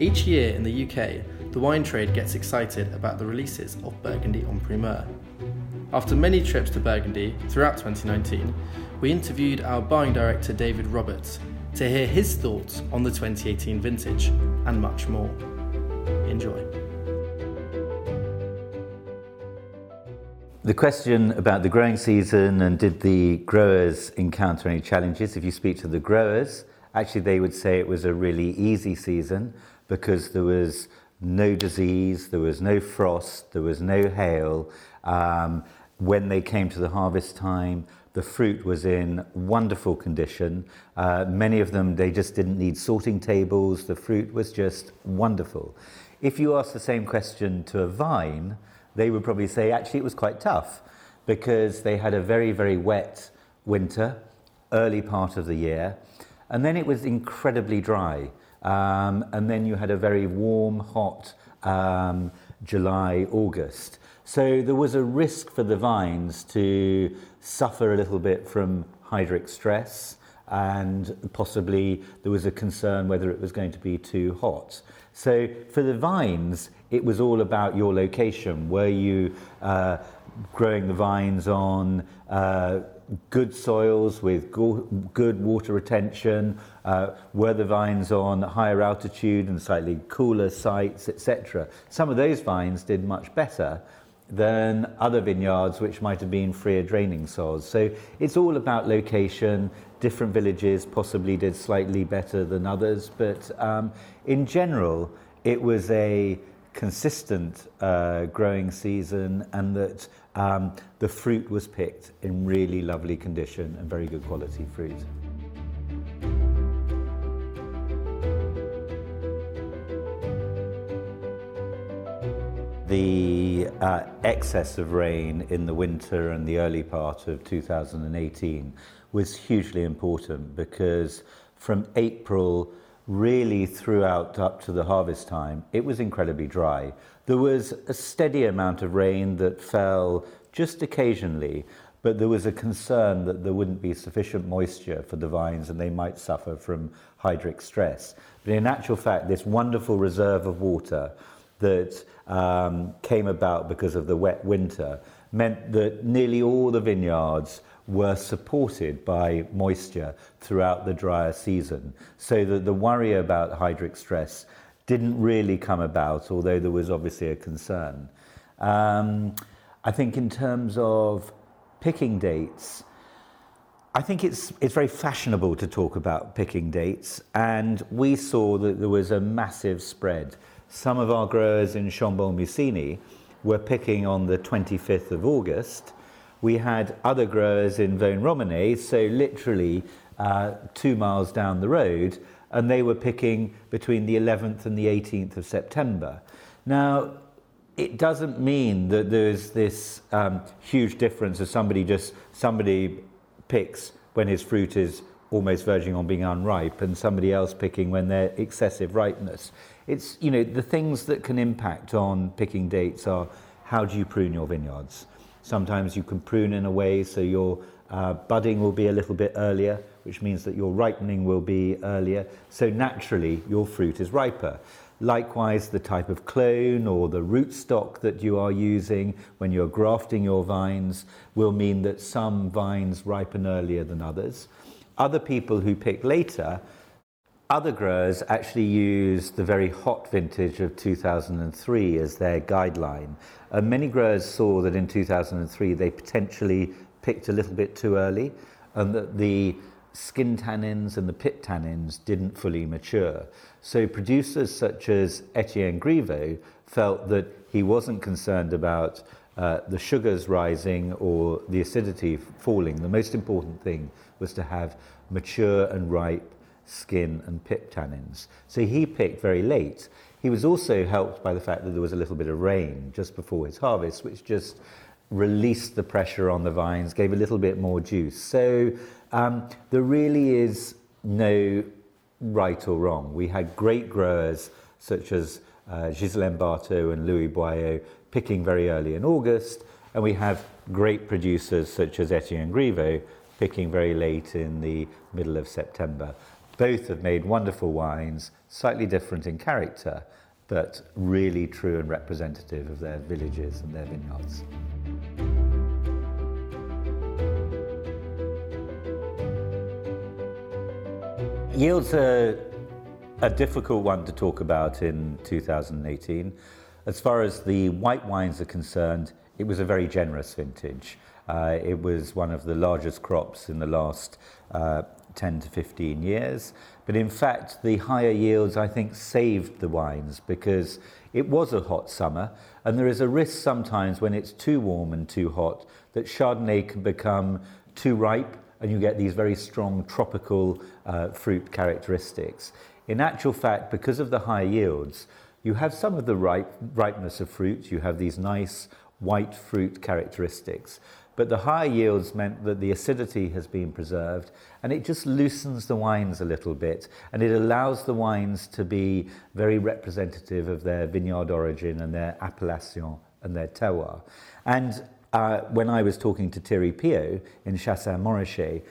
Each year in the UK, the wine trade gets excited about the releases of Burgundy en Primeur. After many trips to Burgundy throughout 2019, we interviewed our buying director David Roberts to hear his thoughts on the 2018 vintage and much more. Enjoy. The question about the growing season and did the growers encounter any challenges? If you speak to the growers, actually they would say it was a really easy season because there was no disease, there was no frost, there was no hail. Um, when they came to the harvest time, the fruit was in wonderful condition. Uh, many of them, they just didn't need sorting tables. The fruit was just wonderful. If you ask the same question to a vine, they would probably say actually it was quite tough because they had a very, very wet winter, early part of the year, and then it was incredibly dry. Um, and then you had a very warm, hot um, July, August. So there was a risk for the vines to suffer a little bit from hydric stress, and possibly there was a concern whether it was going to be too hot. So for the vines, it was all about your location. Were you uh, growing the vines on uh, good soils with go- good water retention? Uh, were the vines on higher altitude and slightly cooler sites, etc.? Some of those vines did much better than other vineyards which might have been freer draining soils. So it's all about location. Different villages possibly did slightly better than others, but um, in general, it was a consistent uh, growing season and that um, the fruit was picked in really lovely condition and very good quality fruit. The uh, excess of rain in the winter and the early part of 2018 was hugely important because from April really throughout up to the harvest time, it was incredibly dry. There was a steady amount of rain that fell just occasionally, but there was a concern that there wouldn't be sufficient moisture for the vines and they might suffer from hydric stress. But in actual fact, this wonderful reserve of water that um, came about because of the wet winter meant that nearly all the vineyards were supported by moisture throughout the drier season, so that the worry about hydric stress didn't really come about, although there was obviously a concern. Um, I think in terms of picking dates, I think it's, it's very fashionable to talk about picking dates, and we saw that there was a massive spread. Some of our growers in Chambolle Musigny were picking on the 25th of August, we had other growers in Vosne-Romanée, so literally uh, two miles down the road, and they were picking between the 11th and the 18th of September. Now, it doesn't mean that there's this um, huge difference of somebody just somebody picks when his fruit is almost verging on being unripe and somebody else picking when they're excessive ripeness. It's, you know, the things that can impact on picking dates are how do you prune your vineyards? Sometimes you can prune in a way so your uh, budding will be a little bit earlier, which means that your ripening will be earlier. So naturally, your fruit is riper. Likewise, the type of clone or the rootstock that you are using when you're grafting your vines will mean that some vines ripen earlier than others. Other people who pick later other growers actually use the very hot vintage of 2003 as their guideline. And many growers saw that in 2003 they potentially picked a little bit too early and that the skin tannins and the pit tannins didn't fully mature. So producers such as Etienne Grivot felt that he wasn't concerned about uh, the sugars rising or the acidity falling. The most important thing was to have mature and ripe skin and pit tannins. So he picked very late. He was also helped by the fact that there was a little bit of rain just before his harvest, which just released the pressure on the vines, gave a little bit more juice. So um, there really is no right or wrong. We had great growers such as uh, Ghislaine Barthod and Louis Boillot picking very early in August, and we have great producers such as Etienne Grivot picking very late in the middle of September. Both have made wonderful wines, slightly different in character, but really true and representative of their villages and their vineyards. Yields are a difficult one to talk about in 2018. As far as the white wines are concerned, it was a very generous vintage. Uh, it was one of the largest crops in the last uh, 10 to 15 years. But in fact, the higher yields, I think, saved the wines because it was a hot summer, and there is a risk sometimes when it's too warm and too hot that Chardonnay can become too ripe and you get these very strong tropical uh, fruit characteristics. In actual fact, because of the high yields, you have some of the ripe, ripeness of fruit, you have these nice white fruit characteristics, but the higher yields meant that the acidity has been preserved and it just loosens the wines a little bit and it allows the wines to be very representative of their vineyard origin and their appellation and their terroir. And uh, when I was talking to Thierry Pillot in Chassagne-Montrachet,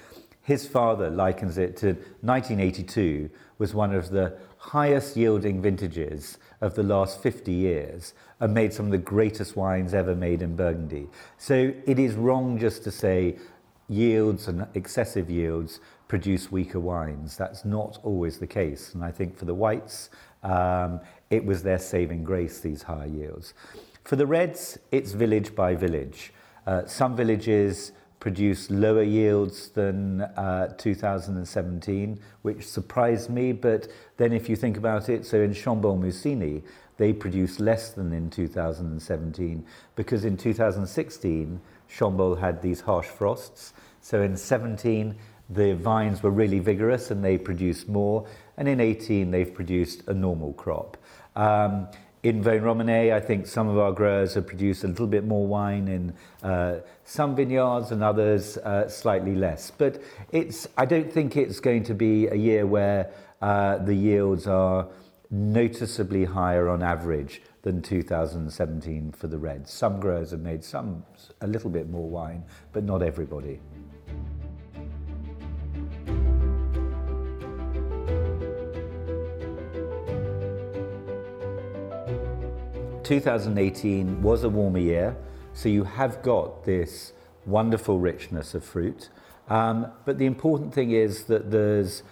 his father likens it to 1982 was one of the highest yielding vintages of the last 50 years and made some of the greatest wines ever made in Burgundy. So it is wrong just to say yields and excessive yields produce weaker wines. That's not always the case. And I think for the whites, um, it was their saving grace, these higher yields. For the reds, it's village by village. Uh, some villages produce lower yields than uh, 2017, which surprised me. But then, if you think about it, so in Chambolle Musigny, they produce less than in 2017 because in 2016, Chambolle had these harsh frosts. So in 17, the vines were really vigorous and they produced more. And in 18, they've produced a normal crop. Um, in Vosne-Romanée, I think some of our growers have produced a little bit more wine in uh, some vineyards and others uh, slightly less. But it's, I don't think it's going to be a year where uh, the yields are noticeably higher on average than 2017 for the reds. Some growers have made some a little bit more wine, but not everybody. 2018 was a warmer year, so you have got this wonderful richness of fruit. Um, but the important thing is that there's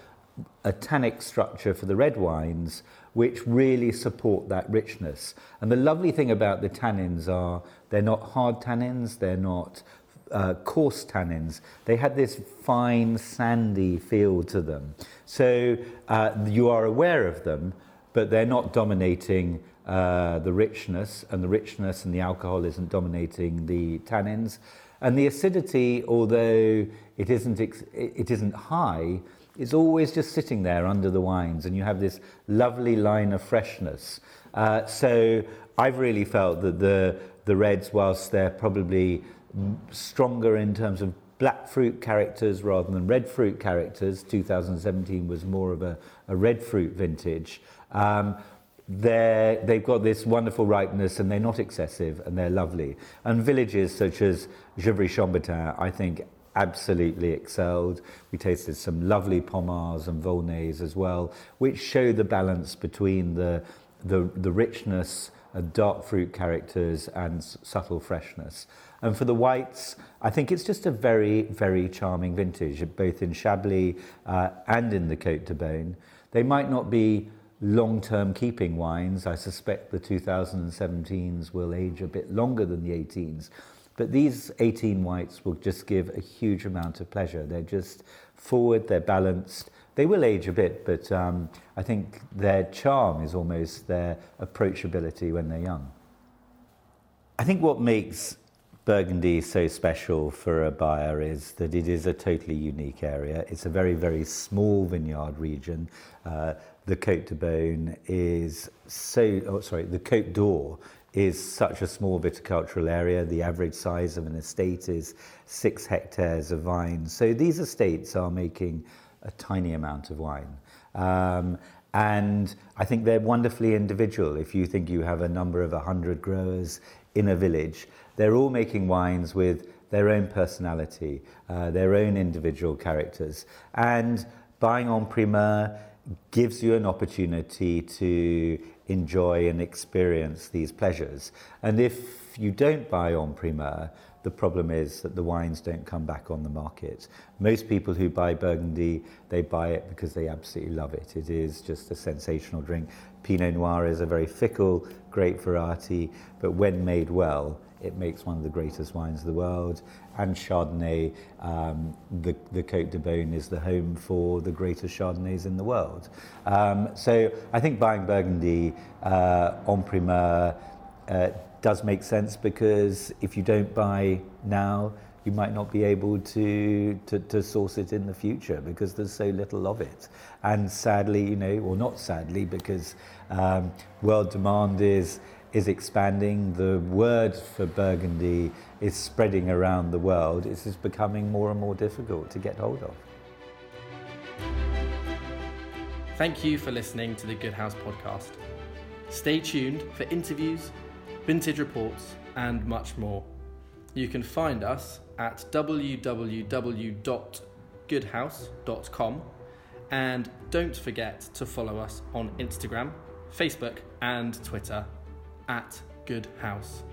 a tannic structure for the red wines which really support that richness. And the lovely thing about the tannins are they're not hard tannins, they're not uh, coarse tannins. They had this fine, sandy feel to them. So uh, you are aware of them, but they're not dominating uh, the richness, and the richness and the alcohol isn't dominating the tannins. And the acidity, although it isn't, it isn't high, is always just sitting there under the wines, and you have this lovely line of freshness. Uh, so I've really felt that the, the reds, whilst they're probably stronger in terms of black fruit characters rather than red fruit characters, 2017 was more of a, a red fruit vintage. Um, they're, they've got this wonderful ripeness and they're not excessive and they're lovely. And villages such as Givry-Chambertin, I think, absolutely excelled. We tasted some lovely Pomars and Volnays as well, which show the balance between the, the, the richness of dark fruit characters and subtle freshness. And for the whites, I think it's just a very, very charming vintage, both in Chablis uh, and in the Cote de Beaune. They might not be long-term keeping wines. I suspect the 2017s will age a bit longer than the 18s. But these 18 whites will just give a huge amount of pleasure. They're just forward, they're balanced. They will age a bit, but um, I think their charm is almost their approachability when they're young. I think what makes Burgundy so special for a buyer is that it is a totally unique area. It's a very, very small vineyard region. Uh, the Côte de Beaune is so, oh, sorry, the Côte d'Or is such a small viticultural area. The average size of an estate is six hectares of vines. So these estates are making a tiny amount of wine. Um, and I think they're wonderfully individual. If you think you have a number of 100 growers in a village, they're all making wines with their own personality, uh, their own individual characters. And buying en primeur gives you an opportunity to enjoy and experience these pleasures. And if you don't buy en primeur, the problem is that the wines don't come back on the market. Most people who buy Burgundy, they buy it because they absolutely love it. It is just a sensational drink. Pinot Noir is a very fickle, great variety, but when made well, it makes one of the greatest wines of the world. And Chardonnay, um, the, the Côte de Beaune is the home for the greatest Chardonnays in the world. Um, so I think buying Burgundy uh, en primeur uh, does make sense because if you don't buy now, you might not be able to, to, to, source it in the future because there's so little of it. And sadly, you know, or not sadly, because um, world demand is, is expanding, the word for Burgundy is spreading around the world, it's just becoming more and more difficult to get hold of. Thank you for listening to the Goedhuis podcast. Stay tuned for interviews, vintage reports, and much more. You can find us at www.goedhuis.com and don't forget to follow us on Instagram, Facebook, and Twitter at Good House.